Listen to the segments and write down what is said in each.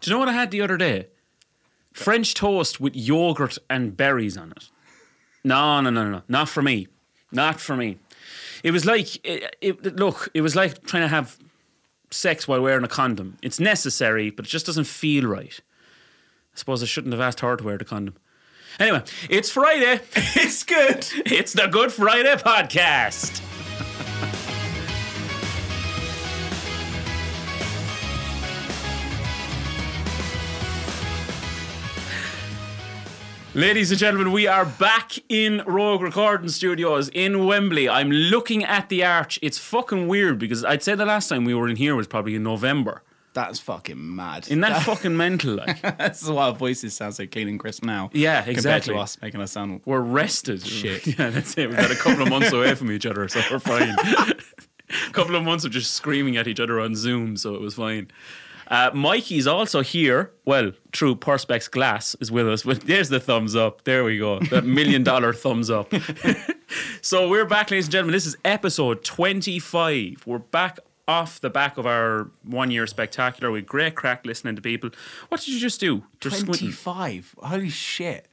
Do you know what I had the other day? French toast with yogurt and berries on it. No, no, no, no, not for me. Not for me. It was like, it, it, look, it was like trying to have sex while wearing a condom. It's necessary, but it just doesn't feel right. I suppose I shouldn't have asked her to wear the condom. Anyway, it's Friday. It's good. It's the Good Friday podcast. Ladies and gentlemen, we are back in Rogue Recording Studios in Wembley. I'm looking at the arch. It's fucking weird because I'd say the last time we were in here was probably in November. That's fucking mad. Isn't that fucking mental? Like, That's why our voices sound so clean and crisp now. Yeah, exactly. Compared to us making us sound. we're rested. Shit. Yeah, that's it. We've got a couple of months away from each other, so we're fine. a couple of months of just screaming at each other on Zoom, so it was fine. Uh, Mikey's also here. Well, through Perspex Glass is with us. But there's the thumbs up. There we go. That million dollar thumbs up. so we're back, ladies and gentlemen. This is episode 25. We're back off the back of our one year spectacular with great crack listening to people. What did you just do? Squinting. 25. Holy shit.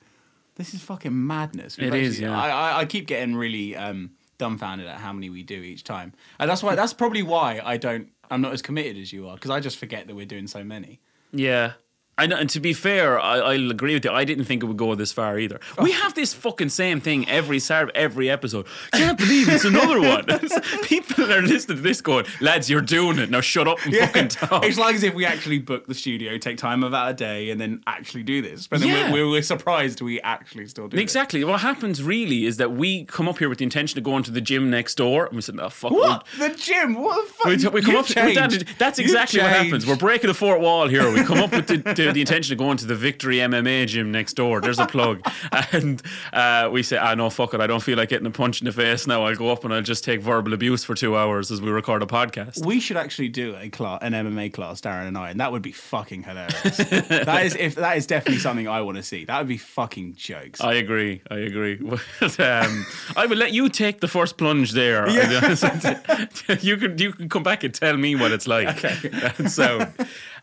This is fucking madness. It is, yeah. I, I, I keep getting really um, dumbfounded at how many we do each time. And that's why, that's probably why I don't, I'm not as committed as you are, because I just forget that we're doing so many. Yeah. And, and to be fair, I, I'll agree with you. I didn't think it would go this far either. We have this fucking same thing every Saturday, every episode. Can't believe it's another one. People are listening to this going, lads, you're doing it. Now shut up and fucking talk. It's like as if we actually book the studio, take time about a day, and then actually do this. But then Yeah. we're, we're, we're surprised we actually still do it. Exactly. What happens really is that we come up here with the intention of going to the gym next door, and we said, "Oh fuck!" What? The gym? What the fuck? We, we come You've up. with that- that's exactly what happens. We're breaking the fourth wall here. We come up with the, the, the intention of going to the Victory MMA gym next door. There's a plug, and uh, we say, "Ah, no, fuck it. I don't feel like getting a punch in the face now. I'll go up and I'll just take verbal abuse for two hours as we record a podcast." We should actually do a class, an MMA class, Darren and I, and that would be fucking hilarious. that is if that is definitely something I want to see. That would be fucking jokes. I agree. I agree. But, um, I will let you take the first plunge there. you can you can come back and tell me what it's like. Okay. so,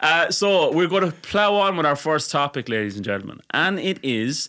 uh, so we're going to plow on with our first topic, ladies and gentlemen, and it is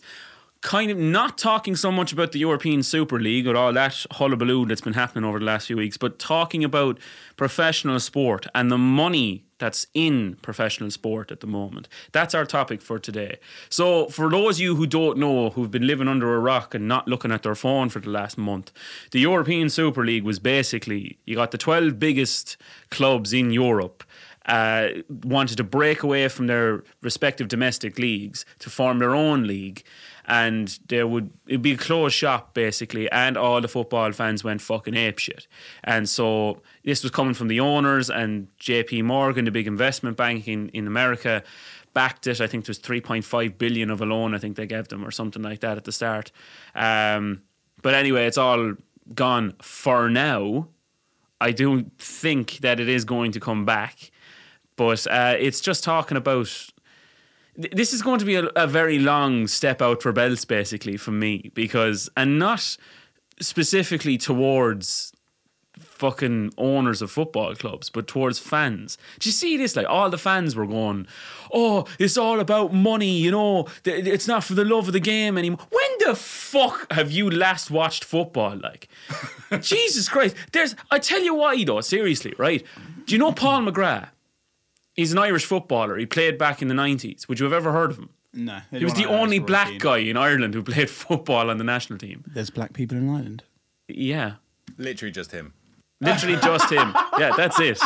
kind of not talking so much about the European Super League or all that hullabaloo that's been happening over the last few weeks, but talking about professional sport and the money that's in professional sport at the moment. That's our topic for today. So, for those of you who don't know, who've been living under a rock and not looking at their phone for the last month, the European Super League was basically you got the 12 biggest clubs in Europe uh, wanted to break away from their respective domestic leagues to form their own league. And there would it'd be a closed shop basically, and all the football fans went fucking apeshit. And so this was coming from the owners and J.P. Morgan, the big investment bank in, in America, backed it. I think there was 3.5 billion of a loan. I think they gave them or something like that at the start. Um, but anyway, it's all gone for now. I do think that it is going to come back, but uh, it's just talking about. This is going to be a, a very long step out for belts, basically, for me, because, and not specifically towards fucking owners of football clubs, but towards fans. Do you see this? Like all the fans were going, "Oh, it's all about money," you know. It's not for the love of the game anymore. When the fuck have you last watched football? Like, Jesus Christ! There's. I tell you why, though. Seriously, right? Do you know Paul McGrath? He's an Irish footballer. He played back in the nineties. Would you have ever heard of him? no, He was the only black guy in Ireland who played football on the national team. There's black people in Ireland. Yeah. Literally just him. Literally just him. Yeah, that's it.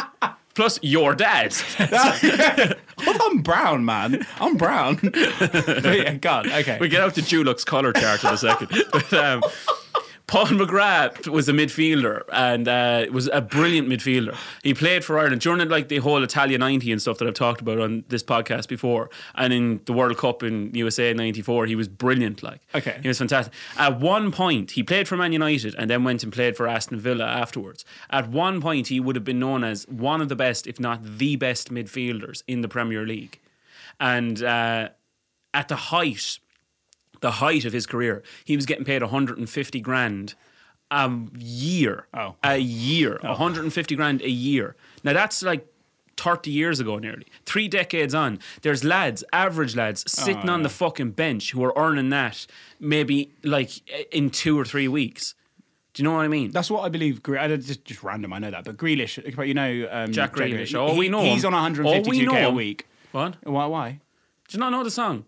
Plus your dad. I'm brown, man. I'm brown. but yeah, God. Okay. we get out the Dulux colour chart in a second. But, um, Paul McGrath was a midfielder and uh, was a brilliant midfielder. He played for Ireland during like the whole Italia 90 and stuff that I've talked about on this podcast before. And in the World Cup in USA 94, he was brilliant. Like, Okay. He was fantastic. At one point, he played for Man United and then went and played for Aston Villa afterwards. At one point, he would have been known as one of the best, if not the best midfielders in the Premier League. And uh, at the height the height of his career, he was getting paid 150 grand a year. Oh. A year. 150 grand a year. Now that's like 30 years ago nearly. Three decades on. There's lads, average lads, sitting Oh, on the fucking bench who are earning that maybe like in two or three weeks. Do you know what I mean? That's what I believe. I just, just random. I know that, but Grealish, but you know, um, Jack Grealish. Oh, he- we know he's him. on Oh, we 152k know a week. what? Why? Why? Do you not know the song?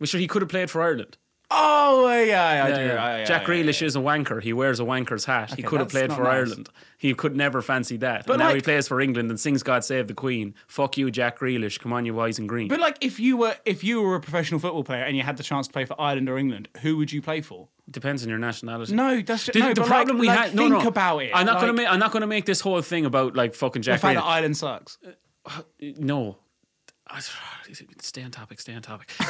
We're sure he could have played for Ireland. Oh, yeah, yeah, I Yeah, do. yeah. Yeah, yeah, Jack yeah, Grealish yeah. is a wanker. He wears a wanker's hat. he could have played for nice. Ireland. He could never fancy that. But and now he plays for England and sings "God Save the Queen." Fuck you, Jack Grealish. Come on, you wise and green. But like, if you were if you were a professional football player and you had the chance to play for Ireland or England, who would you play for? Depends on your nationality. No, that's just, The, no. the problem like, we like, had. No, think no. about it. I'm not gonna make. I'm not gonna make this whole thing about like fucking Jack. the Jack fact that Ireland sucks. Uh, no. Stay on topic. Stay on topic.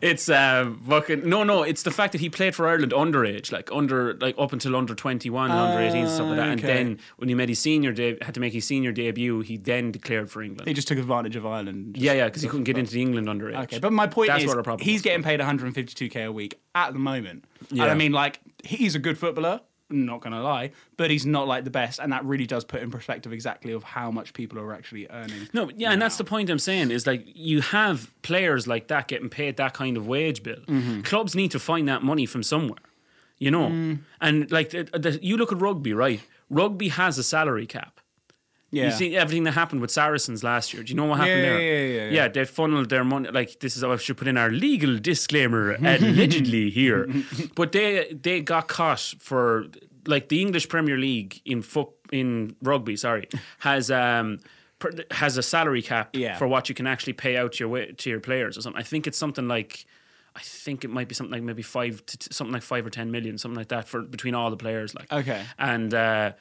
it's uh, fucking no, no. It's the fact that he played for Ireland underage, like under, like up until under twenty one, under eighteen, stuff like that. And okay. then when he made his senior de- had to make his senior debut, he then declared for England. He just took advantage of Ireland. yeah, yeah, because he couldn't get into the England underage. Okay, but my point That's is, what our problem he's was. getting paid 152k a week at the moment. Yeah. And I mean, like, he's a good footballer. Not gonna lie, but he's not like the best, and that really does put in perspective exactly of how much people are actually earning. No, yeah, and that's the point I'm saying is like you have players like that getting paid that kind of wage bill. Mm-hmm. Clubs need to find that money from somewhere, you know. Mm. And like the, the, you look at rugby, right? Rugby has a salary cap. Yeah, You see everything that happened with Saracens last year. Do you know what happened Yeah, there? yeah, yeah, yeah. yeah. they funneled their money. Like this is I should put in our legal disclaimer allegedly here, but they they got caught for like the English Premier League in foot in rugby. Sorry, has um. per- Has a salary cap Yeah. for what you can actually pay out your wa- to your players or something. I think it's something like, I think it might be something like maybe five to t- something like five or ten million, something like that for between all the players. Like Okay. and uh,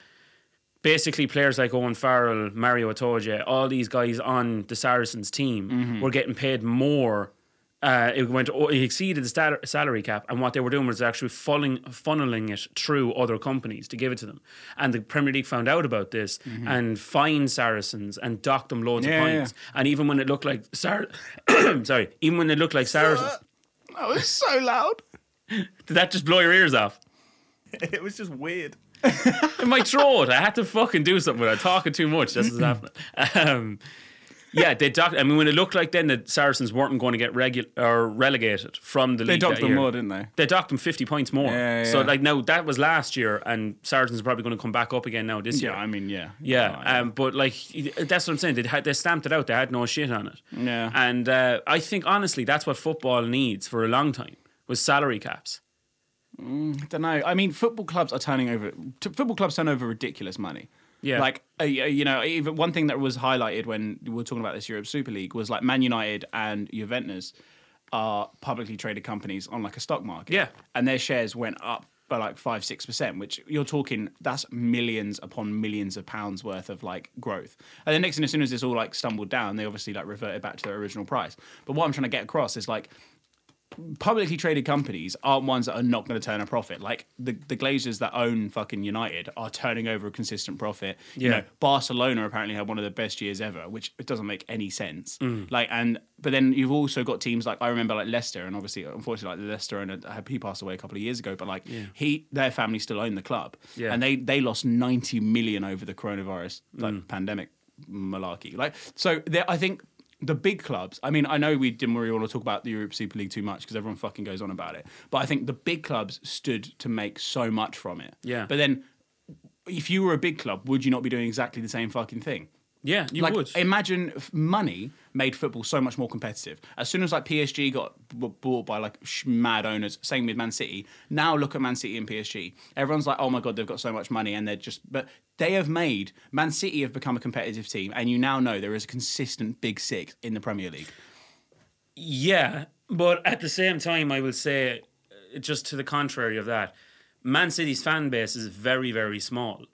basically players like Owen Farrell, Mario Itoje, all these guys on the Saracens team Mm-hmm. were getting paid more. Uh, it went it exceeded the salary cap, and what they were doing was actually funneling, funneling it through other companies to give it to them. And the Premier League found out about this and fined Saracens and docked them loads Mm-hmm. Yeah, of points. And even when it looked like Sar- sorry, even when it looked like Saracens, that was so loud. did that just blow your ears off? It was just weird. in my throat. I had to fucking do something without talking too much. This is happening. Um, yeah, they docked. I mean, when it looked like then the Saracens weren't going to get regu- or relegated from the league. They docked that them year, more, didn't they? They docked them fifty points more. Yeah, So like now that was last year, and Saracens are probably going to come back up again now this Yeah, year. I mean, yeah, Yeah, Oh, um, but like that's what I'm saying. They had they stamped it out. They had no shit on it. Yeah. and uh, I think honestly that's what football needs for a long time was salary caps. I don't know. I mean, football clubs are turning over. T- football clubs turn over ridiculous money. Yeah. Like uh, you know, even one thing that was highlighted when we were talking about this Europe Super League was like Man United and Juventus are publicly traded companies on like a stock market. Yeah. and their shares went up by like five six percent, which you're talking that's millions upon millions of pounds worth of like growth. And then next thing, as soon as this all like stumbled down, they obviously like reverted back to their original price. But what I'm trying to get across is like publicly traded companies aren't ones that are not going to turn a profit. Like the, the Glazers that own fucking United are turning over a consistent profit. You Yeah. know, Barcelona apparently had one of the best years ever, which it doesn't make any sense. Mm. Like and but then you've also got teams like I remember like Leicester and obviously unfortunately like the Leicester owner had- he passed away a couple of years ago, but like he their family still own the club. Yeah. And they they lost 90 million over the coronavirus like Mm. pandemic malarkey. Like so there I think the big clubs, I mean, I know we didn't really want to talk about the Europe Super League too much because everyone fucking goes on about it. But I think the big clubs stood to make so much from it. Yeah. But then, if you were a big club, would you not be doing exactly the same fucking thing? Yeah, you like, would. imagine money made football so much more competitive. As soon as like PSG got b- bought by like sh- mad owners, same with Man City. Now look at Man City and PSG. Everyone's like, oh my god, they've got so much money, and they're just. But they have made Man City have become a competitive team, and you now know there is a consistent big six in the Premier League. Yeah, but at the same time, I will say, uh, just to the contrary of that, Man City's fan base is very, very small.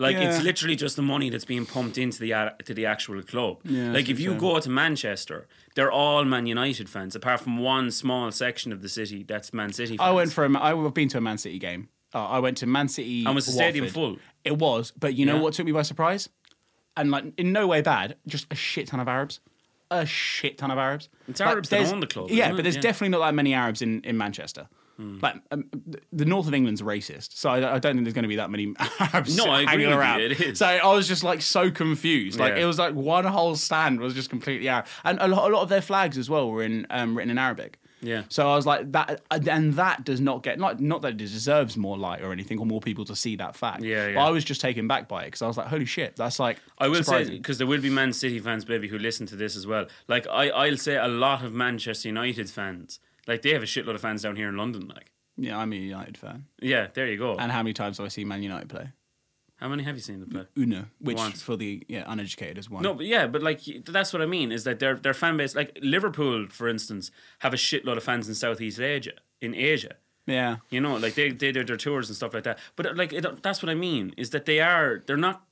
Like it's literally just the money that's being pumped into the to the actual club. Yeah, like if you go to Manchester, they're all Man United fans, apart from one small section of the city that's Man City. Fans. I went for a, I've been to a Man City game. Uh, I went to Man City. And was the stadium full? It was, but you know Yeah. what took me by surprise? And like in no way bad, just a shit ton of Arabs. A shit ton of Arabs. It's Like, Arabs that own the club, Yeah, but there's Yeah. definitely not that many Arabs in, in Manchester. Like um, the north of England's racist, so I, I don't think there's going to be that many Arabs No, I agree hanging with you, around. it is. So I was just like so confused. Like Yeah. it was like one whole stand was just completely Arab, and a lot, a lot of their flags as well were in um, written in Arabic. Yeah. So I was like that, and that does not get not not that it deserves more light or anything or more people to see that fact. Yeah, But. I was just taken back by it because I was like, holy shit, that's like I will say because there will be Man City fans maybe who listen to this as well. Like I, I'll say a lot of Manchester United fans, like they have a shitload of fans down here in London. Like, yeah, I'm a United fan. yeah, there you go. And how many times have I seen Man United play? How many have you seen them play? Uno, which Once. for the yeah uneducated is one. No, but yeah, but like that's what I mean is that their their fan base, like Liverpool, for instance, have a shitload of fans in Southeast Asia, in Asia. Yeah. You know, like they they do their tours and stuff like that. But uh, like it, that's what I mean is that they are they're not.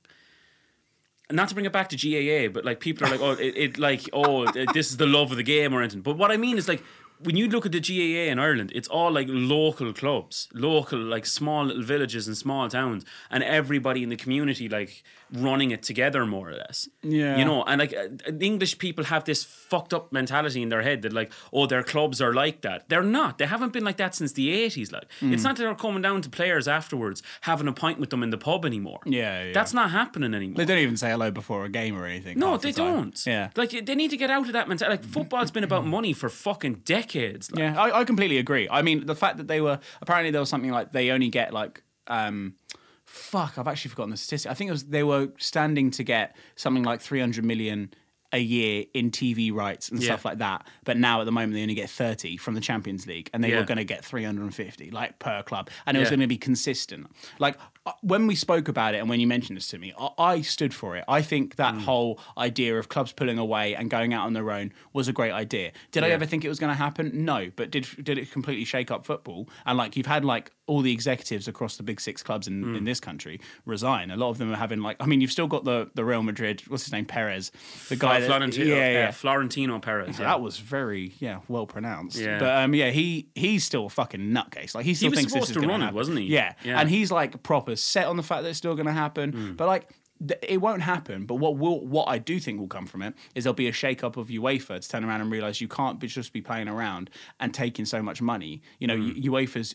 Not to bring it back to GAA, but like people are like, oh, it, it like, oh, this is the love of the game or anything. But what I mean is like, when you look at the GAA in Ireland, it's all like local clubs, local like small little villages and small towns, and everybody in the community like running it together more or less. Yeah. you know, and like uh, English people have this fucked up mentality in their head that like, oh, their clubs are like that. They're not. They haven't been like that since the eighties. Like, Mm. it's not that they're coming down to players afterwards, having a pint with them in the pub anymore. Yeah, yeah. that's not happening anymore. They don't even say hello before a game or anything. no, half the they don't. Yeah. like they need to get out of that mentality. Like football's been about money for fucking decades. Like, Yeah, I, I completely agree. I mean, the fact that they were apparently there was something like they only get like um fuck, I've actually forgotten the statistic. I think it was they were standing to get something like 300 million a year in TV rights and Yeah. stuff like that. But now at the moment they only get 30 from the Champions League and they Yeah. were going to get 350 like per club and it was going to be consistent. Like uh, when we spoke about it and when you mentioned this to me, I, I stood for it. I think that Mm. whole idea of clubs pulling away and going out on their own was a great idea. Did I ever think it was going to happen? No, but did did it completely shake up football? And like you've had like all the executives across the big six clubs in, Mm. in this country resign. A lot of them are having like I mean you've still got the the Real Madrid. What's his name? Perez, the guy. that- Florentino, yeah, yeah. yeah, Florentino Perez. Yeah. That was very yeah well pronounced. Yeah. But um yeah he he's still a fucking nutcase. Like he still was thinks this is to going to run, happen. wasn't he? Yeah. Yeah. And he's like proper set on the fact that it's still going to happen. Hmm. But like. It won't happen, but what will what I do think will come from it is there'll be a shake up of UEFA to turn around and realize you can't be just be playing around and taking so much money. You know. U UEFA's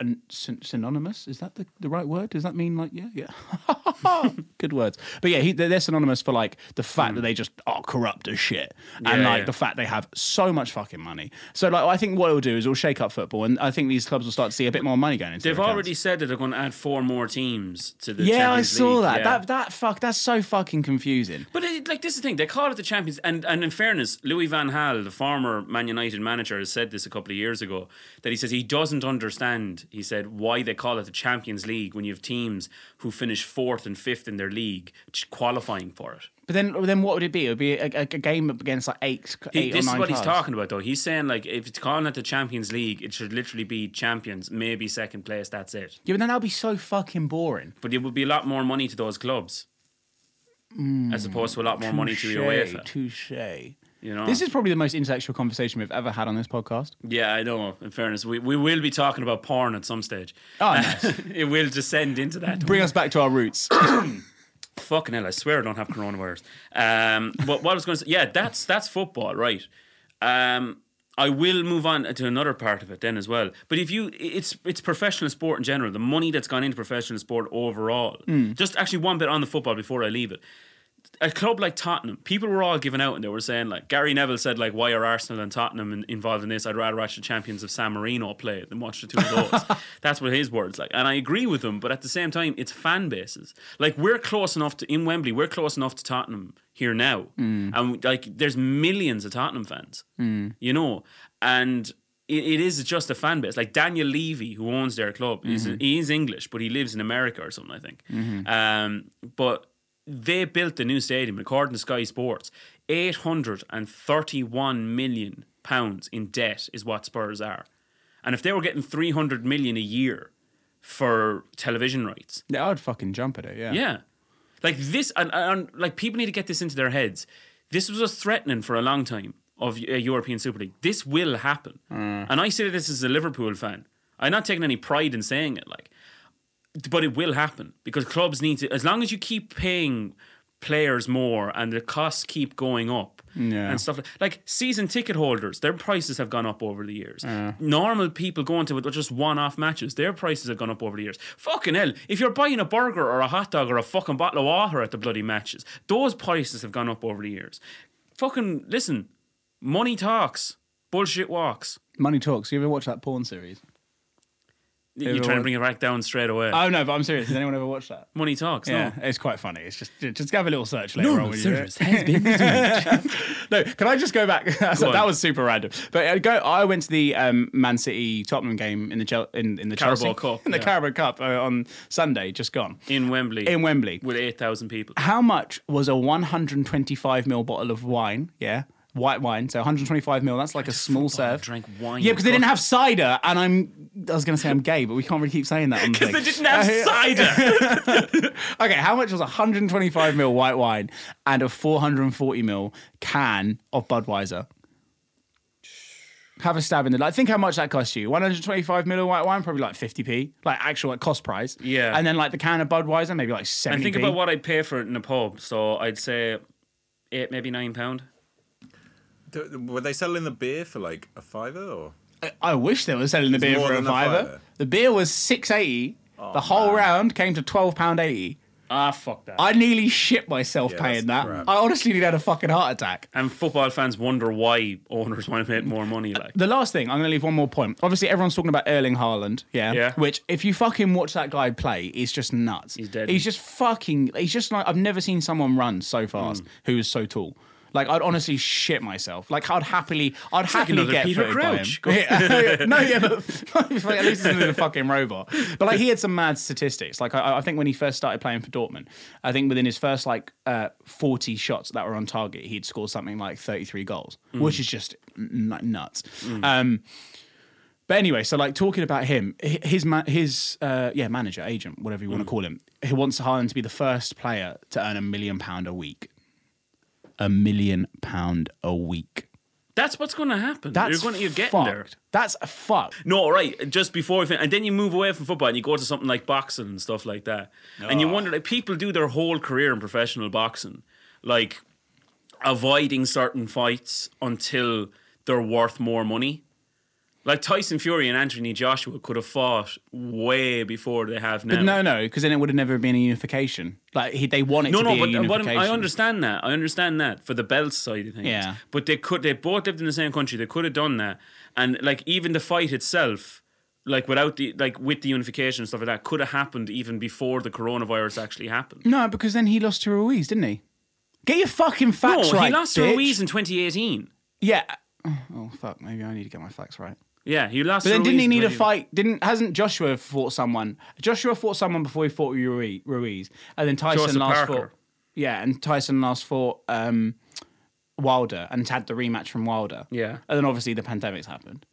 an, syn- synonymous. Is that the, the right word? Does that mean like yeah yeah? Good words. But yeah, he, they're, they're synonymous for like the fact that they just are corrupt as shit, and Hmm. Like yeah. the fact they have so much fucking money. So like I think what it'll do is it'll shake up football, and I think these clubs will start to see a bit more money going into. They've accounts. already said that they're going to add four more teams to the. Yeah, I saw League. that. Yeah. That that fuck. That's so fucking confusing. But it, like this is the thing, they call it the Champions, and and in fairness, Louis Van Gaal, the former Man United manager, has said this a couple of years ago that he says he doesn't understand. He said why they call it the Champions League when you have teams who finish fourth and fifth in their league qualifying for it. But then then what would it be? It would be a, a, a game against like eight, He- eight this is nine what he's talking about, though. He's saying like if it's calling it the Champions League, it should literally be champions, maybe second place. That's it. Yeah, but then that'll be so fucking boring. But it would be a lot more money to those clubs, hmm, as opposed to a lot more money to UEFA. Touche. You know, This is probably the most intellectual conversation we've ever had on this podcast. Yeah, I know. In fairness, we, we will be talking about porn at some stage. Oh, nice. it will descend into that. Bring us back to our roots. Fucking hell, I swear I don't have coronavirus. Um, but what I was going to say, yeah, that's that's football, right? Um, I will move on to another part of it then as well. But if you, it's it's professional sport in general. The money that's gone into professional sport overall. Just actually one bit on the football before I leave it. A club like Tottenham, people were all giving out and they were saying like Gary Neville said like why are Arsenal and Tottenham in, involved in this? I'd rather watch the champions of San Marino play than watch the two of those. That's what his words like, and I agree with him. But at the same time, it's fan bases. Like we're close enough to in Wembley, we're close enough to Tottenham here now, mm. and like there's millions of Tottenham fans, mm. you know, and it, it is just a fan base. Like Daniel Levy, who owns their club, is mm-hmm. he is English, but he lives in America or something, I think. Mm-hmm. Um, but they built the new stadium, according to Sky Sports. Eight hundred and thirty-one million pounds in debt is what Spurs are, and if they were getting three hundred million a year for television rights, yeah, I'd fucking jump at it. Yeah. yeah. Like this, and, and like people need to get this into their heads. This was us threatening for a long time of a European Super League. This will happen. Mm. And I say this as a Liverpool fan. I'm not taking any pride in saying it, like, but it will happen because clubs need to, as long as you keep paying players more and the costs keep going up Yeah. and stuff like, like season ticket holders their prices have gone up over the years normal people going to just one-off matches their prices have gone up over the years fucking hell if you're buying a burger or a hot dog or a fucking bottle of water at the bloody matches those prices have gone up over the years fucking listen money talks bullshit walks Money talks. You ever watch that porn series? You're trying to bring it back down straight away Oh no, but I'm serious. Has anyone ever watched that? money talks Yeah, no it's quite funny. It's just just have a little search later on. you do it. has been no, can I just go back? Go that on. was super random. But uh, go. I went to the um, Man City Tottenham game in the Chel- in, in the Carabao Chelsea Cup, in the yeah. Carabao Cup uh, on Sunday, just gone in Wembley in Wembley. with 8,000 people How much was a 125 ml bottle of wine? Yeah. White wine, so 125 mil. That's like a small serve. drank wine, Yeah, because they didn't have cider, and I'm. I was going to say I'm gay, but we can't really keep saying that. because they didn't have cider Okay, how much was 125 mil white wine and a 440 mil can of Budweiser? Have a stab in the. Like, think how much that cost you. 125 mil of white wine, probably like 50p, like actual like, cost price. Yeah. And then like the can of Budweiser, maybe like 70p. and think about what I'd pay for it in a pub so I'd say eight maybe nine pound Were they selling the beer for like a fiver or? I wish they were selling the beer for a than a fiver. fiver. The beer was 680. the whole man. round came to 12 pound 80. ah fuck that I nearly shit myself Yeah, paying that. crap. I honestly nearly had a fucking heart attack. and football fans wonder why owners want to make more money like The last thing, I'm going to leave one more point. Obviously, everyone's talking about Erling Haaland, yeah? Yeah. Which, if you fucking watch that guy play, is just nuts. He's dead. He's just fucking. He's just like I've never seen someone run so Mm. fast who is so tall. Like I'd honestly shit myself. Like I'd happily, I'd happily another get Peter footed by him. Crouch. No, yeah, but at least he's a fucking robot. But like he had some mad statistics. Like I, I think when he first started playing for Dortmund, I think within his first like uh, forty shots that were on target, he'd scored something like thirty-three goals, Mm. which is just n- nuts. Um, but anyway, so like talking about him, his ma- his uh, yeah manager, agent, whatever you want to Mm. call him, he wants Haaland to be the first player to earn a million pound a week. A million pound a week. that's what's going to happen That's you're going to you're getting fucked. there That's a fuck. no right just before we fin- and then you move away from football and you go to something like boxing and stuff like that and you Oh. wonder like people do their whole career in professional boxing like avoiding certain fights until they're worth more money like Tyson Fury and Anthony Joshua could have fought way before they have now. But no, no, because then it would have never been a unification. Like he, they want it No, to no, be but a uh, what I understand that. I understand that for the belt side of things. Yeah. But they could. They both lived in the same country. They could have done that, and like even the fight itself, like without the like with the unification and stuff like that, could have happened even before the coronavirus actually happened. No, because then he lost to Ruiz, didn't he? Get your fucking facts no, right. he lost bitch. to Ruiz in 2018. Yeah. Oh fuck, maybe I need to get my facts right. Yeah, he lost. But then didn't he need a fight? Didn't hasn't Joshua fought someone? Joshua fought someone before he fought Ruiz, and then Tyson Joseph last Parker. fought. Yeah, and Tyson last fought um, Wilder and had the rematch from Wilder. Yeah. and then obviously the pandemic's happened.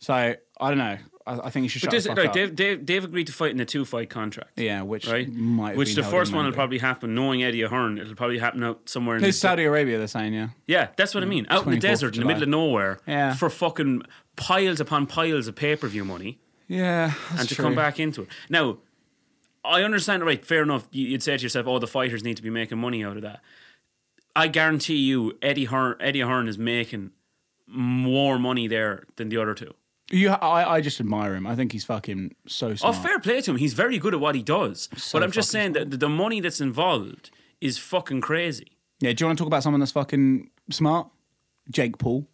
So I don't know. I, I think you should shut this, the fuck right, up. they've, they've, they've agreed to fight in a two fight contract. yeah, which Right, might which the first one will probably happen. Knowing Eddie Hearn, it'll probably happen out somewhere in It's the Saudi Arabia. They're saying yeah. Yeah, that's what I mean. Out in the 24th desert, in the July. middle of nowhere, Yeah. for fucking piles upon piles of pay per view money, Yeah, and to come back into it. Now, I understand. Right, fair enough. You- You'd say to yourself, "Oh, the fighters need to be making money out of that." I guarantee you, Eddie Hearn, Eddie Hearn is making more money there than the other two. You, I, I just admire him. I think he's fucking so oh, smart. Oh, fair play to him. He's very good at what he does. but I'm just saying that the money that's involved is fucking crazy. Yeah, do you want to talk about someone that's fucking smart? Jake Paul.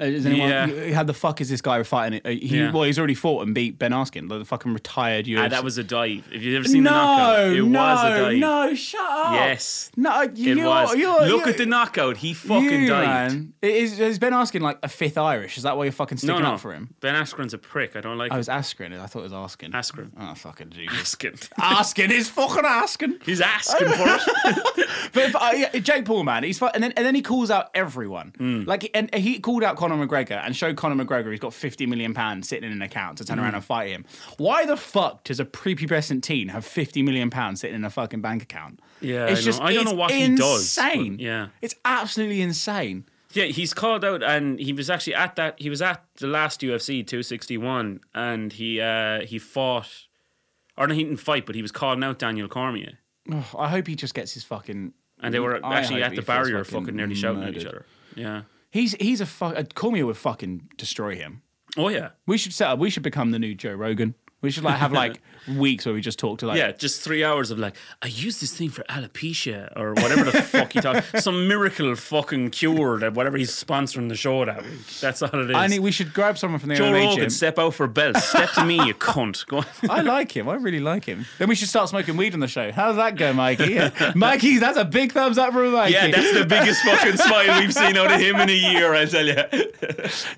Uh, Is anyone, Yeah. How the fuck is this guy fighting? Uh, He, Yeah. Well, he's already fought and beat Ben Askren, the fucking retired UFC. Ah, that was a dive. If you've ever seen no, the knockout, it no, was a dive. no, shut up. Yes. no, It you're, was. You're, Look you're, at the knockout. He fucking you, dived. Man. Is, is Ben Askren like a fifth Irish? Is that why you're fucking No, sticking no. up for him? Ben Askren's a prick. I don't like I him. was Askren. I thought it was Askin. Askren. Oh, fucking Jesus. Askin. Askin is fucking Askin. He's asking for it. But if, uh, yeah, Jake Paul, man, he's and then and then he calls out everyone. Hmm. Like, and he called out Conor McGregor and showed Conor McGregor he's got fifty million pounds sitting in an account to turn Hmm. around and fight him. Why the fuck does a prepubescent teen have fifty million pounds sitting in a fucking bank account? Yeah, it's I know. just I don't know what he does, Insane. yeah. it's absolutely insane. yeah, he's called out, and he was actually at that. He was at the last UFC 261, and he uh he fought, or no, he didn't fight, but he was calling out Daniel Cormier. Oh, I hope he just gets his fucking and they were I actually at the barrier, fucking fucking nearly shouting at each other. Yeah. He's he's a fuck. Uh, Cormier would fucking destroy him. Oh yeah. We should set up. We should become the new Joe Rogan. We should like have like weeks where we just talk to like Yeah, just three hours of like, I use this thing for alopecia or whatever the fuck he talks. Some miracle fucking cure that whatever he's sponsoring the show that week. That's all it is. I need. We should grab someone from the Joe MMA Rogan, gym. step out for belt. Step to me, you cunt. Go on. I like him. I really like him. Then we should start smoking weed on the show. How's that go, Mikey? Yeah. Mikey, that's a big thumbs up from Mikey. Yeah, that's the biggest fucking smile we've seen out of him in a year, I tell you.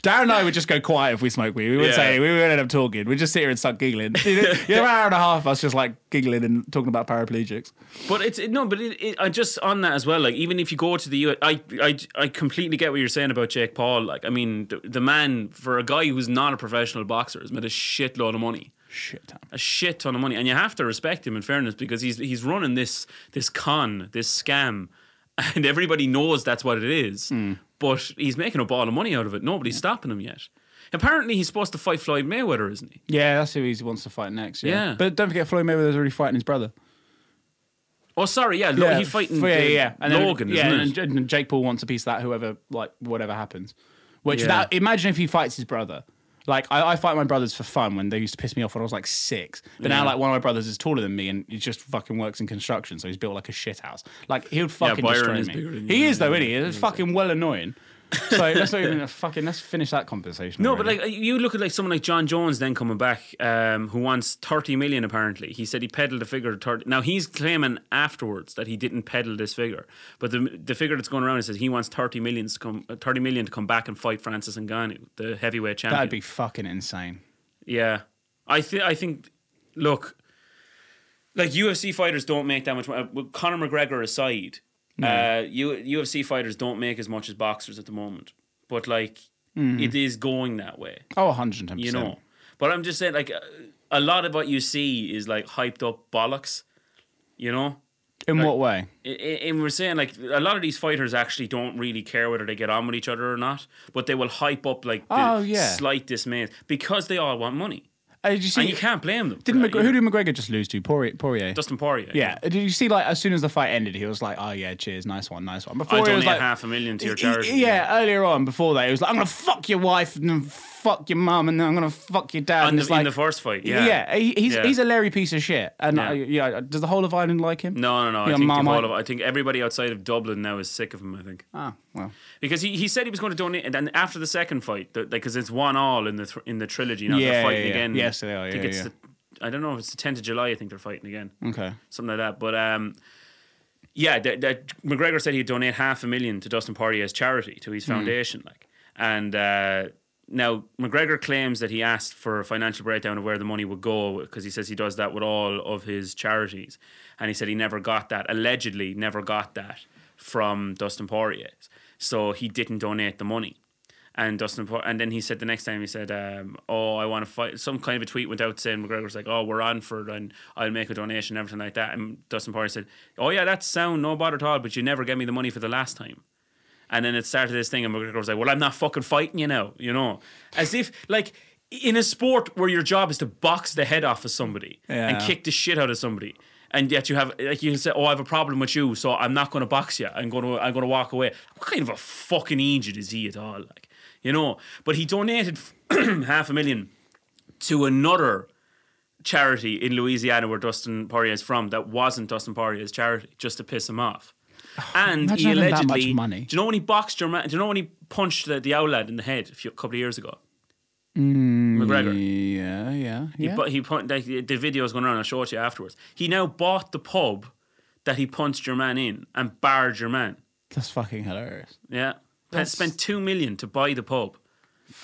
Darren and I would just go quiet if we smoked weed. We wouldn't Yeah. say we wouldn't end up talking. We'd just sit here and start giggling. You know, you know, an hour and a half of us just like giggling and talking about paraplegics. But it's it, no, but it, it, I just on that as well. Like even if you go to the U, I I I completely get what you're saying about Jake Paul. Like I mean, the, the man for a guy who's not a professional boxer has made a shitload of money. Shit. Tom. a shit ton of money, and you have to respect him in fairness because he's he's running this this con, this scam, and everybody knows that's what it is. Hmm. But he's making a ball of money out of it. Nobody's stopping him yet. Apparently, he's supposed to fight Floyd Mayweather, isn't he? Yeah, that's who he wants to fight next. Yeah. Yeah. But don't forget, Floyd Mayweather's already fighting his brother. Oh, sorry, yeah, Lo- he's fighting yeah, uh, yeah, And then- Logan, yeah, isn't and, it? and Jake Paul wants a piece of that. Whoever, like, whatever happens. Which Yeah. that imagine if he fights his brother. Like I, I fight my brothers for fun when they used to piss me off when I was like six. But now like one of my brothers is taller than me and he just fucking works in construction, so he's built like a shit house. Like he would fucking Byron destroy is me. bigger than he is though, isn't he? It's fucking well annoying. So let's not even fucking let's finish that conversation. No, but like you look at like someone like Jon Jones then coming back, um, who wants thirty million. Apparently, he said he peddled a figure of thirty. Now he's claiming afterwards that he didn't peddle this figure, but the the figure that's going around is that he wants thirty million to come, uh, thirty million to come back and fight Francis Ngannou, the heavyweight champion. that'd be fucking insane. Yeah, I think I think. Look, like UFC fighters don't make that much money. With Conor McGregor aside, uh, U- UFC fighters don't make as much as boxers at the moment. But like, it is going that way, Oh, 110 you know. But I'm just saying, like, a lot of what you see is like hyped up bollocks, you know. In what way? And we're saying like a lot of these fighters actually don't really care whether they get on with each other or not, but they will hype up like the Oh, yeah. slight dismay because they all want money. Uh, did you see? And you can't blame them. Didn't that McGregor, who did McGregor just lose to? Poirier. Poirier. Dustin Poirier. yeah. Did you see? Like as soon as the fight ended, he was like, "Oh yeah, cheers, nice one, nice one." Before I donate was like, half a million to your charity. Yeah, earlier on, before that, he was like, "I'm gonna fuck your wife and fuck your mum and then I'm gonna fuck your dad." And the, like, in the first fight, yeah. yeah, he, he's Yeah. he's a Larry piece of shit. And Yeah. uh, yeah, does the whole of Ireland like him? No, no, no. I Yeah, think the whole of, I think everybody outside of Dublin now is sick of him. I think Ah, well, because he, he said he was going to donate, and then after the second fight, because it's one all in the th- in the trilogy now. Yeah, they're fighting yeah, again. Yes, they are, I think yeah, it's yeah. the. I don't know if it's the 10th of July. I think they're fighting again. okay. something like that. But um, yeah, that, that McGregor said he'd donate half a million to Dustin Poirier's charity to his Hmm. foundation. Like, and uh, now McGregor claims that he asked for a financial breakdown of where the money would go because he says he does that with all of his charities, and he said he never got that. Allegedly, never got that from Dustin Poirier, so he didn't donate the money. And Dustin, Po- and then he said the next time he said, um, "Oh, I want to fight." Some kind of a tweet went out saying McGregor's like, "Oh, we're on for it, and I'll make a donation, and everything like that." And Dustin Poirier said, "Oh yeah, that's sound, no bother at all, but you never gave me the money for the last time." And then it started this thing, and McGregor was like, "Well, I'm not fucking fighting you now," you know, as if like in a sport where your job is to box the head off of somebody and kick the shit out of somebody. And yet you have like you can say, oh, I have a problem with you, so I'm not going to box you. I'm going to I'm going to walk away. What kind of a fucking idiot is he at all? Like, you know. But he donated half a million to another charity in Louisiana where Dustin Poirier is from that wasn't Dustin Poirier's charity, just to piss him off. And Imagine he having that much allegedly, money. do you know when he boxed your man? Do you know when he punched the, the owl lad in the head a few, couple of years ago? Mm, McGregor. Yeah, yeah, He, but he put like, the video is going around. I'll show it to you afterwards. He now bought the pub that he punched your man in and barred your man. That's fucking hilarious. Yeah, That's- spent two million to buy the pub,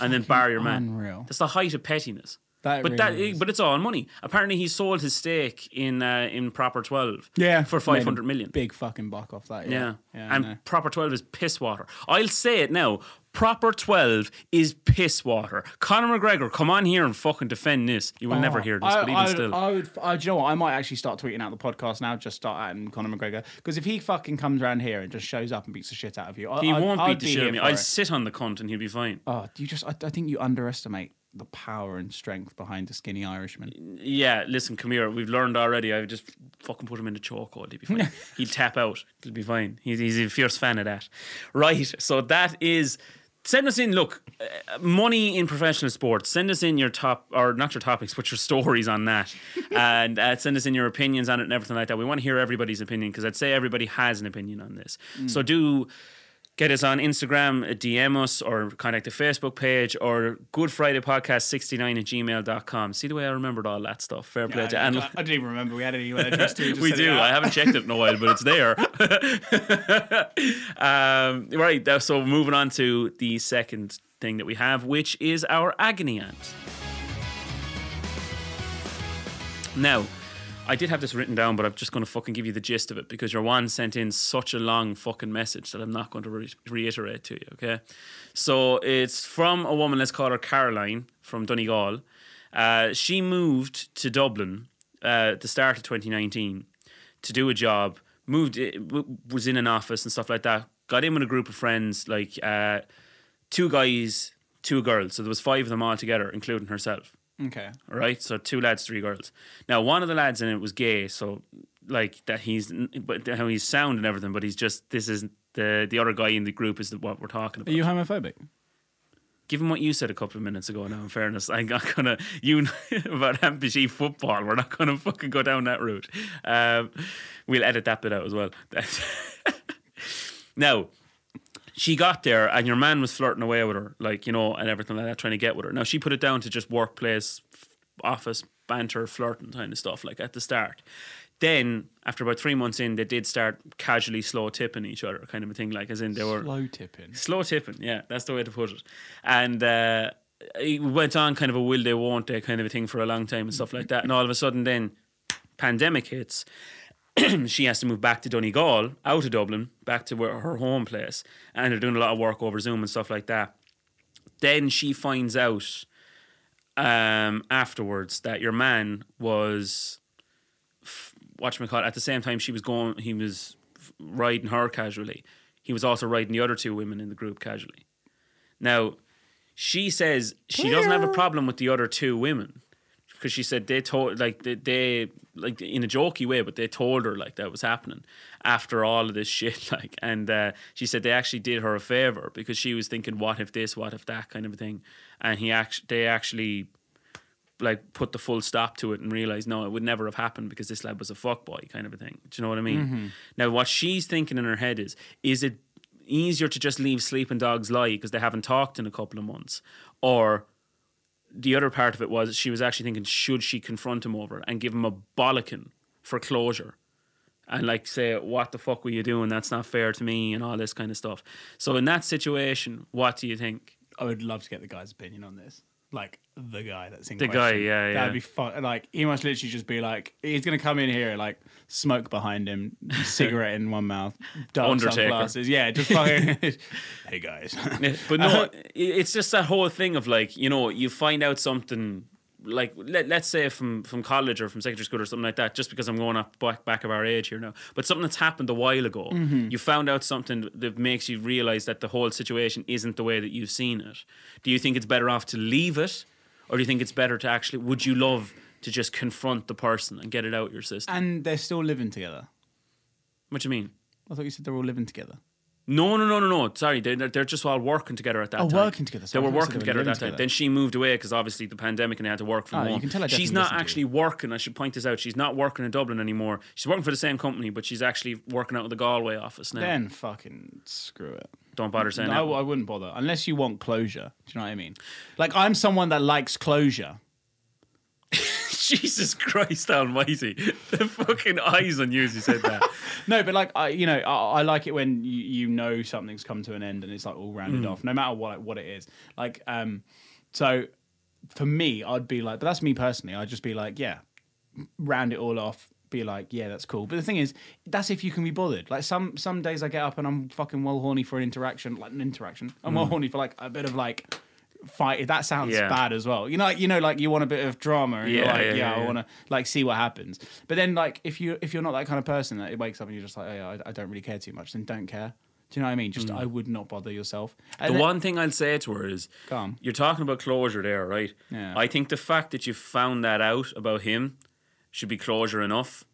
and then bar your man. unreal. That's the height of pettiness. That but really that, is. but it's all money. Apparently, he sold his stake in uh, in Proper Twelve. Yeah, for five hundred million. Big fucking buck off that. Yeah, Yeah, yeah. And know. Proper Twelve is piss water. I'll say it now. Proper Twelve is piss water. Conor McGregor, come on here and fucking defend this. You will never hear this, Oh, I, but even I still, I would. I, do you know what? I might actually start tweeting out the podcast now. Just start at Conor McGregor because if he fucking comes around here and just shows up and beats the shit out of you, I, he won't beat the be shit out of me. I'd it. sit on the cunt and he'll be fine. Oh, you just. I, I think you underestimate the power and strength behind a skinny Irishman. Yeah, listen, come here. We've learned already. I would just fucking put him in the chokehold. He'd be fine. He'd tap out. He'll be fine. He's, he's a fierce fan of that. Right. So that is. Send us in. Look, uh, money in professional sports. Send us in your top, or not your topics, but your stories on that, and uh, send us in your opinions on it and everything like that. We want to hear everybody's opinion because I'd say everybody has an opinion on this. So do get us on Instagram, uh, DM us, or contact the Facebook page, or Good Friday Podcast 69 at gmail.com. See the way I remembered all that stuff. Fair play to I, and I, I didn't even remember we had an email address too. we do. I haven't checked it in a while, but it's there. um, right. uh, So moving on to the second thing that we have, which is our agony aunt. Now, I did have this written down, but I'm just going to fucking give you the gist of it because your one sent in such a long fucking message that I'm not going to re- reiterate to you. Okay, so it's from a woman. Let's call her Caroline from Donegal. Uh, she moved to Dublin uh, at the start of 2019 to do a job. Moved, w- was in an office and stuff like that. Got in with a group of friends, like uh, two guys, two girls. So there was five of them all together, including herself Okay. right? So two lads, three girls. Now one of the lads in it was gay, so like that he's but how he's sound and everything, but he's just this is the the other guy in the group is the, what we're talking about. Are you homophobic? Given what you said a couple of minutes ago, now in fairness, I'm not gonna you know about MPG football. We're not gonna fucking go down that route. Um, we'll edit that bit out as well. now she got there and your man was flirting away with her, like, you know, and everything like that, trying to get with her. Now, she put it down to just workplace, office, banter, flirting kind of stuff, like at the start. Then, after about three months in, they did start casually slow tipping each other, kind of a thing, like, as in they were Slow tipping. slow tipping, yeah, that's the way to put it. And uh, it went on kind of a will they, won't they kind of a thing for a long time and stuff like that. And all of a sudden, then pandemic hits. she has to move back to Donegal, out of Dublin, back to where her home place, and they're doing a lot of work over Zoom and stuff like that. Then she finds out um, afterwards that your man was, watch me call it, at the same time she was going, he was f- riding her casually. He was also riding the other two women in the group casually. Now, she says she doesn't have a problem with the other two women because she said they told like they, they like in a jokey way, but they told her like that was happening after all of this shit. Like, and uh, she said they actually did her a favor because she was thinking, what if this, what if that kind of a thing, and he actually they actually like put the full stop to it and realized no, it would never have happened because this lad was a fuckboy kind of a thing. Do you know what I mean? Now, what she's thinking in her head is, is it easier to just leave sleeping dogs lie because they haven't talked in a couple of months, or the other part of it was she was actually thinking, should she confront him over and give him a bollocking for closure? And like say, what the fuck were you doing? That's not fair to me, and all this kind of stuff. So in that situation, what do you think? I would love to get the guy's opinion on this. Like the guy that's in The question. guy, yeah, yeah. That'd be fun. Like he must literally just be like, he's gonna come in here, like smoke behind him, cigarette in one mouth, dark Undertaker. sunglasses. Yeah, just fucking. hey guys. But no, i- it's just that whole thing of like, you know, you find out something like let, let's say from from college or from secondary school or something like that just because i'm going up back, back of our age here now. But something that's happened a while ago mm-hmm. you found out something that makes you realize that the whole situation isn't the way that you've seen it. Do you think it's better off to leave it or do you think it's better to actually would you love to just confront the person and get it out your system? And they're still living together. what do you mean? I thought you said they're all living together. No, no, no, no, no. Sorry, they, they're, they're just all working together at that Oh, time. working together. They were you working together at that living time. Then she moved away because obviously the pandemic and they had to work from ah, you home. can tell I she's not actually working. I should point this out. She's not working in Dublin anymore. She's working for the same company, but she's actually working out of the Galway office now. Then fucking screw it. Don't bother saying No, that. I wouldn't bother unless you want closure. Do you know what I mean? Like I'm someone that likes closure. Jesus Christ Almighty! The fucking eyes on you as you said that. No, but like I, you know, I, I like it when you, you know something's come to an end and it's like all rounded off, no matter what what it is. Like, um, so for me, I'd be like, but that's me personally. I'd just be like, yeah, round it all off. Be like, yeah, that's cool. But the thing is, that's if you can be bothered. Like some some days I get up and I'm fucking well horny for an interaction, like an interaction. I'm well horny for like a bit of like fight. That sounds Yeah. bad as well. You know, like, you know, like you want a bit of drama, and you're Yeah, like, yeah, yeah, I want to like see what happens. But then, like, if you if you're not that kind of person that it wakes up and you're just like, oh, yeah, I, I don't really care too much, then don't care. Do you know what I mean? Just mm. I would not bother yourself. And The then- one thing I'll say to her is, on. you're talking about closure there, right? Yeah. I think the fact that you found that out about him should be closure enough.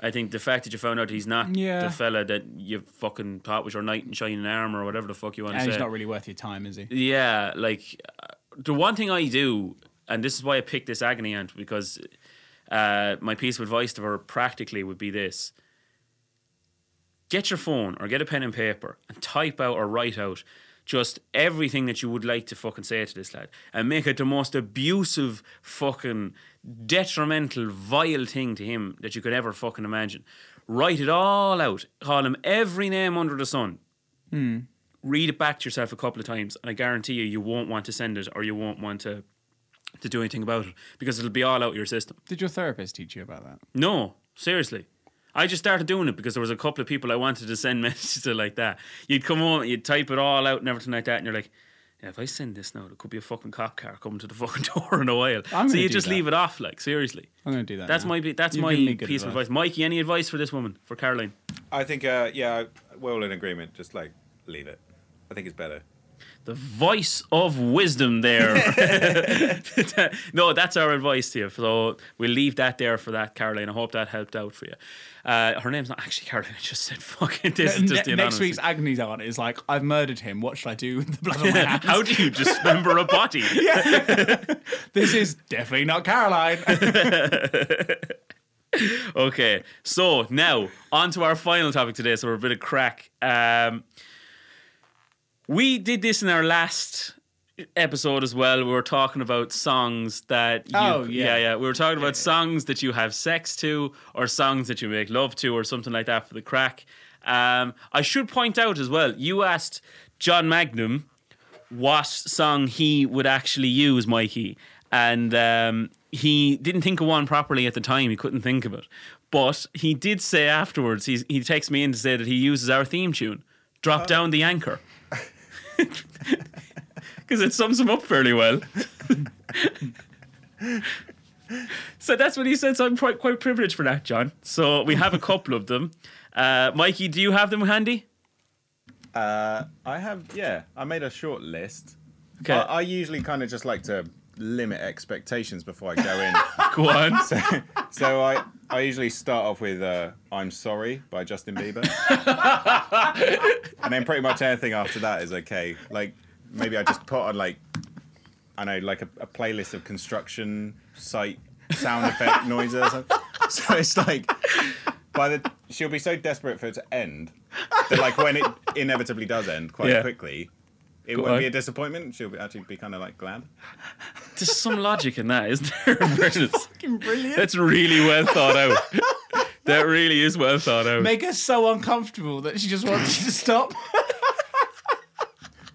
I think the fact that you found out he's not Yeah. the fella that you fucking thought was your knight in shining armor or whatever the fuck you want to say. and he's not really worth your time, is he? Yeah, like uh, the one thing I do, and this is why I picked this agony aunt because uh, my piece of advice to her practically would be this: get your phone or get a pen and paper and type out or write out just everything that you would like to fucking say to this lad and make it the most abusive, fucking detrimental, vile thing to him that you could ever fucking imagine. Write it all out. Call him every name under the sun hmm. read it back to yourself a couple of times, and I guarantee you, you won't want to send it or you won't want to to do anything about it because it'll be all out your system. Did your therapist teach you about that? No, seriously. I just started doing it because there was a couple of people I wanted to send messages to like that. You'd come home, you'd type it all out and everything like that, and you're like, yeah, if I send this now, there could be a fucking cop car coming to the fucking door in a while. I'm so you just that. leave it off, like seriously. I'm going to do that. That's now. my that's You've my given me piece of advice. advice. Mikey, any advice for this woman, for Caroline? I think, uh, yeah, we're all in agreement. Just like leave it. I think it's better. The voice of wisdom there. no, that's our advice to you. So we'll leave that there for that, Caroline. I hope that helped out for you. Uh, her name's not actually Caroline. I just said fucking this. is Ne- just the next week's agony's aunt is like, I've murdered him. What should I do with the blood on my hands? How do you dismember a body? this is definitely not Caroline. Okay, so now on to our final topic today. So we're a bit of crack. Um, we did this in our last episode as well. We were talking about songs that you, Oh, yeah. yeah, yeah. We were talking about songs that you have sex to, or songs that you make love to, or something like that for the crack. Um, I should point out as well. You asked John Magnum what song he would actually use, Mikey. And um, he didn't think of one properly at the time. He couldn't think of it. But he did say afterwards, he's, he texted me in to say that he uses our theme tune, Drop Down the Anchor. Because it sums him up fairly well. so that's what he said. So I'm quite, quite privileged for that, John. So we have a couple of them. Uh, Mikey, do you have them handy? Uh, I have, yeah, I made a short list. Okay. I, I usually kind of just like to limit expectations before I go in. Go on. so, so I, I usually start off with uh, "I'm Sorry" by Justin Bieber, and then pretty much anything after that is okay. Like maybe I just put on like I know like a, a playlist of construction site sound effect noises. or something. So it's like by the she'll be so desperate for it to end that like when it inevitably does end quite Yeah. quickly. It Go won't on. be a disappointment. She'll be, actually be kind of like glad. There's some logic in that, isn't there? Brendan? Brilliant. That's really well thought out. That really is well thought out. Make her so uncomfortable that she just wants you to stop.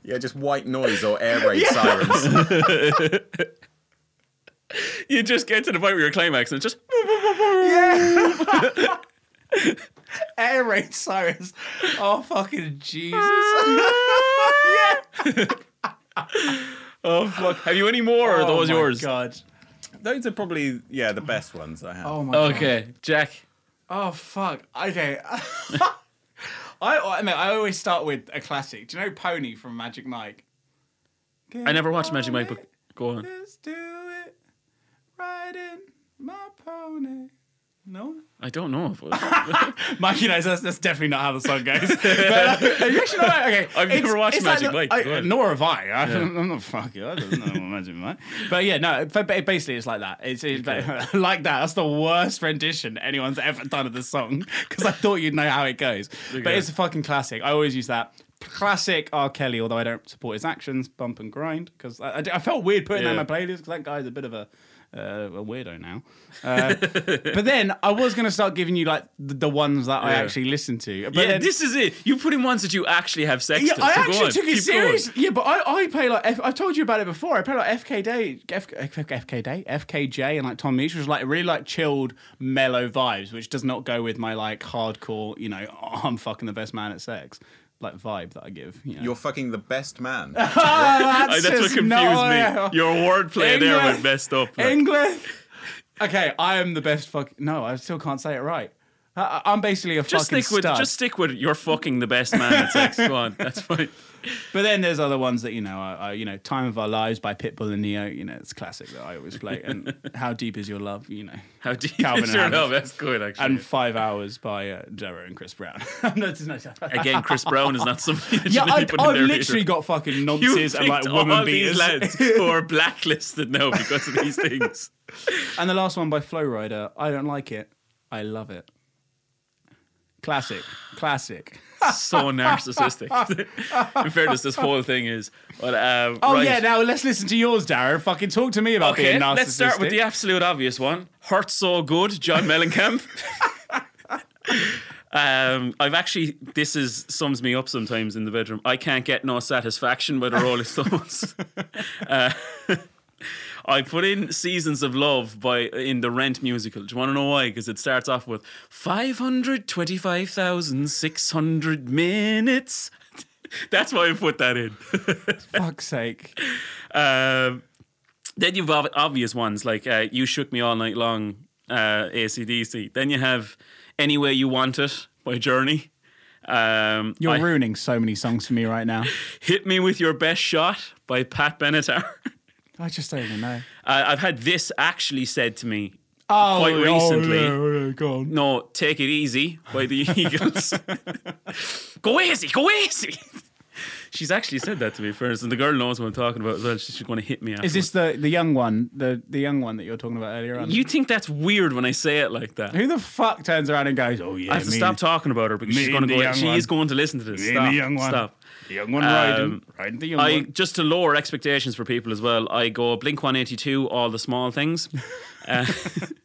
Yeah, just white noise or air raid sirens. You just get to the point where you're climax and it's just Air raid sirens. Oh, fucking Jesus. oh fuck. Have you any more? Or are oh those my yours? God. Those are probably yeah the best ones I have. Oh, my God. Okay, Jack. Oh, fuck. Okay. I, I mean, I always start with a classic. Do you know Pony from Magic Mike? I never watched Magic Mike, but go on. Let's do it. Riding my pony. No? I don't know. Mikey knows that's, that's definitely not how the song goes. but, uh, you actually know? Okay, I've never watched Magic the- Mike, I- nor have I. I am not fucking. I don't know what Magic Mike. But yeah, no. But basically, it's like that. It's, it's like that. That's the worst rendition anyone's ever done of the song because I thought you'd know how it goes. But it's a fucking classic. I always use that. Classic R. Kelly, although I don't support his actions, bump and grind, because I, I, I felt weird putting that in my playlist because that guy's a bit of a uh, a weirdo now. Uh, but then I was going to start giving you like the, the ones that I actually listen to. But yeah, then, this is it. You put in ones that you actually have sex yeah, to. I so actually on, took it serious. going. Yeah, but I, I play like F, I've told you about it before. I play like FK Day, F, F, FK Day, FKJ, and like Tom Misch, which was like really like chilled, mellow vibes, which does not go with my like hardcore, you know, I'm fucking the best man at sex, like vibe that I give. You know. You're fucking the best man. Oh, Aye, that's what just confused not- me. Your wordplay there English. was messed up. like. English. Okay, I am the best fuck. No, I still can't say it right. I'm basically a Just fucking stick with stud. just stick with you're fucking the best man at sex. Go on, that's fine. But then there's other ones that you know, are, are, you know, "Time of Our Lives" by Pitbull and Ne-Yo. You know, it's classic that I always play. And "How Deep Is Your Love?" You know, How deep Calvin is your love? That's good actually. and Five Hours by uh, Deorro and Chris Brown. no, Again, Chris Brown is not somebody that yeah, I, I've literally either. got fucking nonces and like woman beaters. lads who are blacklisted now because of these things. and the last one by Flo Rida. I don't like it. I love it. Classic, classic. So narcissistic. in fairness, this whole thing is. But, um, Oh right. yeah, now let's listen to yours, Darren. Fucking talk to me about Okay, being narcissistic. let's start with the absolute obvious one. Hurt so good, John Mellencamp. um, I've actually this is sums me up sometimes in the bedroom. I can't get no satisfaction by the Rolling Stones. uh, I put in "Seasons of Love" by in the Rent musical. Do you want to know why? Because it starts off with five hundred twenty-five thousand six hundred minutes. That's why I put that in. fuck's sake. Um, then you've ob- obvious ones like uh, "You Shook Me All Night Long," uh, ACDC. Then you have "Any Way You Want It" by Journey. Um, You're I- ruining so many songs for me right now. "Hit Me with Your Best Shot" by Pat Benatar. I just don't even know. uh, I've had this actually said to me Oh, quite recently. Oh, yeah, go on. No, take it easy by the Eagles. go easy, go easy. She's actually said that to me first, and the girl knows what I'm talking about as well. She's going to hit me. Is this the the young one, the the young one that you were talking about earlier on? You think that's weird when I say it like that? Who the fuck turns around and goes, "Oh yeah"? I have to stop talking about her because she's going to go. She one. is going to listen to this. me Stop. the young one. Stop. The young one riding, Um, riding the young I one. just to lower expectations for people as well. I go Blink One Eighty Two, all the small things. uh,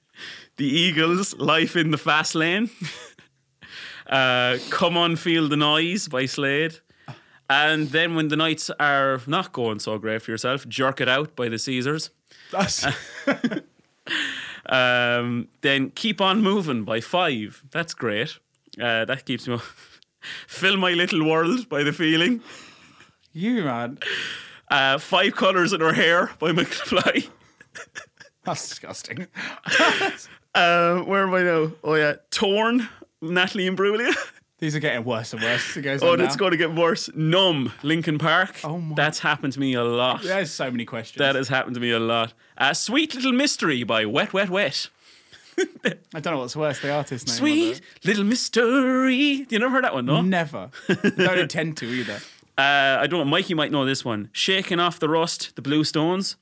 the Eagles, Life in the Fast Lane. Uh, Come on, feel the noise by Slade. And then when the nights are not going so great for yourself, Jerk It Out by the Caesars. That's, Um, then Keep On Moving by Five. That's great. Uh, that keeps me. Fill My Little World by The Feeling. you man, Uh, Five Colors in Her Hair by McFly. that's disgusting. Uh, where am I now? Oh yeah, Torn, Natalie Imbruglia. These are getting worse and worse. It goes Oh, and it's going to get worse. Numb, Linkin Park. Oh my- That's happened to me a lot. There's so many questions. That has happened to me a lot. Uh, Sweet Little Mystery by Wet Wet Wet. I don't know what's worse, the artist name. Sweet Little Mystery. You never heard that one, no? Never. don't intend to either. Uh, I don't know. Mikey might know this one. Shaking Off the Rust, the Blue Stones.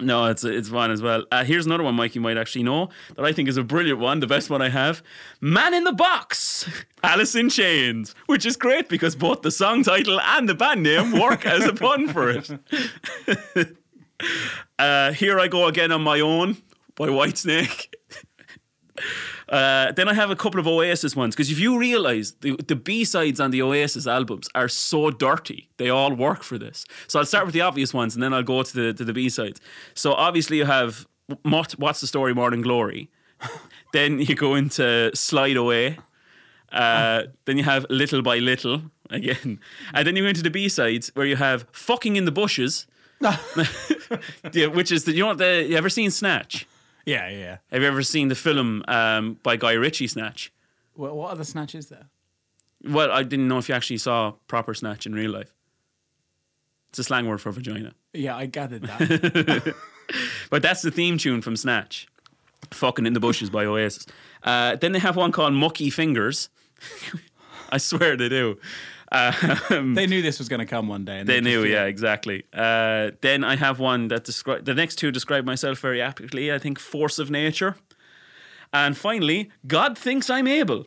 No, it's it's one as well. Uh, here's another one Mikey might actually know that I think is a brilliant one, the best one I have. Man in the Box, Alice in Chains, which is great because both the song title and the band name work as a pun for it. uh, Here I Go Again on My Own by Whitesnake. Uh, then I have a couple of Oasis ones because if you realize the, the B sides on the Oasis albums are so dirty, they all work for this. So I'll start with the obvious ones and then I'll go to the to the B sides. So obviously you have What's the Story, Morning Glory. then you go into Slide Away. Uh, then you have Little by Little again, and then you go into the B sides where you have Fucking in the Bushes. yeah, which is the you know what the you ever seen Snatch? Yeah, yeah. Have you ever seen the film um, by Guy Ritchie, Snatch? What, what other snatch is there? Well, I didn't know if you actually saw proper Snatch in real life. It's a slang word for vagina. Yeah, I gathered that. But that's the theme tune from Snatch. Fucking in the Bushes by Oasis. Uh, then they have one called Mucky Fingers. I swear they do. Um, they knew this was going to come one day. And They just- knew, yeah, exactly. Uh, then I have one that describe the next two describe myself very aptly. I think force of nature, and finally, God thinks I'm able.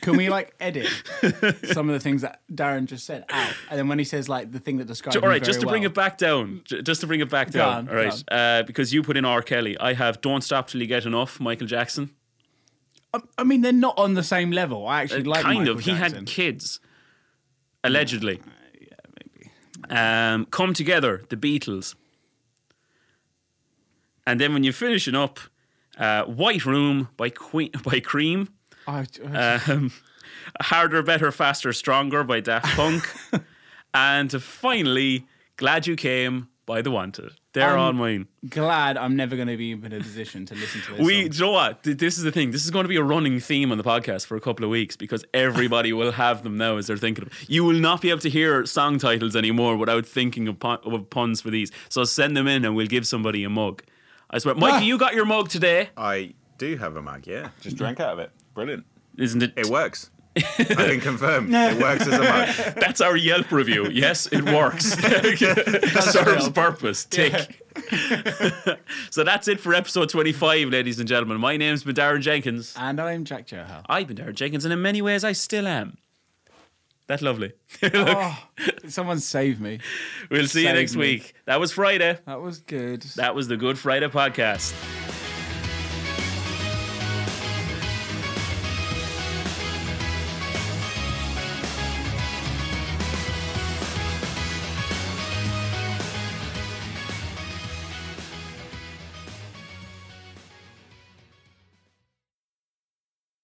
Can we like edit some of the things that Darren just said out, and then when he says like the thing that describes All right, just to bring it back down, just to bring it back down. on, all right, uh, because you put in R. Kelly, I have "Don't Stop Till You Get Enough," Michael Jackson. I, I mean, they're not on the same level. I actually like Uh, kind Michael of. He had kids, allegedly. yeah, maybe. Um, Come Together, the Beatles. And then when you're finishing up, uh, White Room by Queen by Cream. I, I- um, Harder, Better, Faster, Stronger by Daft Punk. and finally, Glad You Came by the Wanted. They're I'm all mine. Glad I'm never going to be in a position to listen to this. We, song. do you know what? This is the thing. This is going to be a running theme on the podcast for a couple of weeks because everybody will have them now as they're thinking of. You will not be able to hear song titles anymore without thinking of, pun- of puns for these. So send them in and we'll give somebody a mug. I swear, Mikey, ah. you got your mug today, I do have a mug, yeah. Just drank out of it. Brilliant. isn't it? It works. I can confirm. No. It works as a mug. That's our Yelp review. Yes, it works. Serves purpose. Tick. so that's it for episode 25, ladies and gentlemen. My name's been Darren Jenkins. and I'm Jack Joha. I've been Darren Jenkins, and in many ways, I still am. That's lovely. Oh, someone save me. we'll see you next me. week. That was Friday. That was good. That was the Good Friday podcast.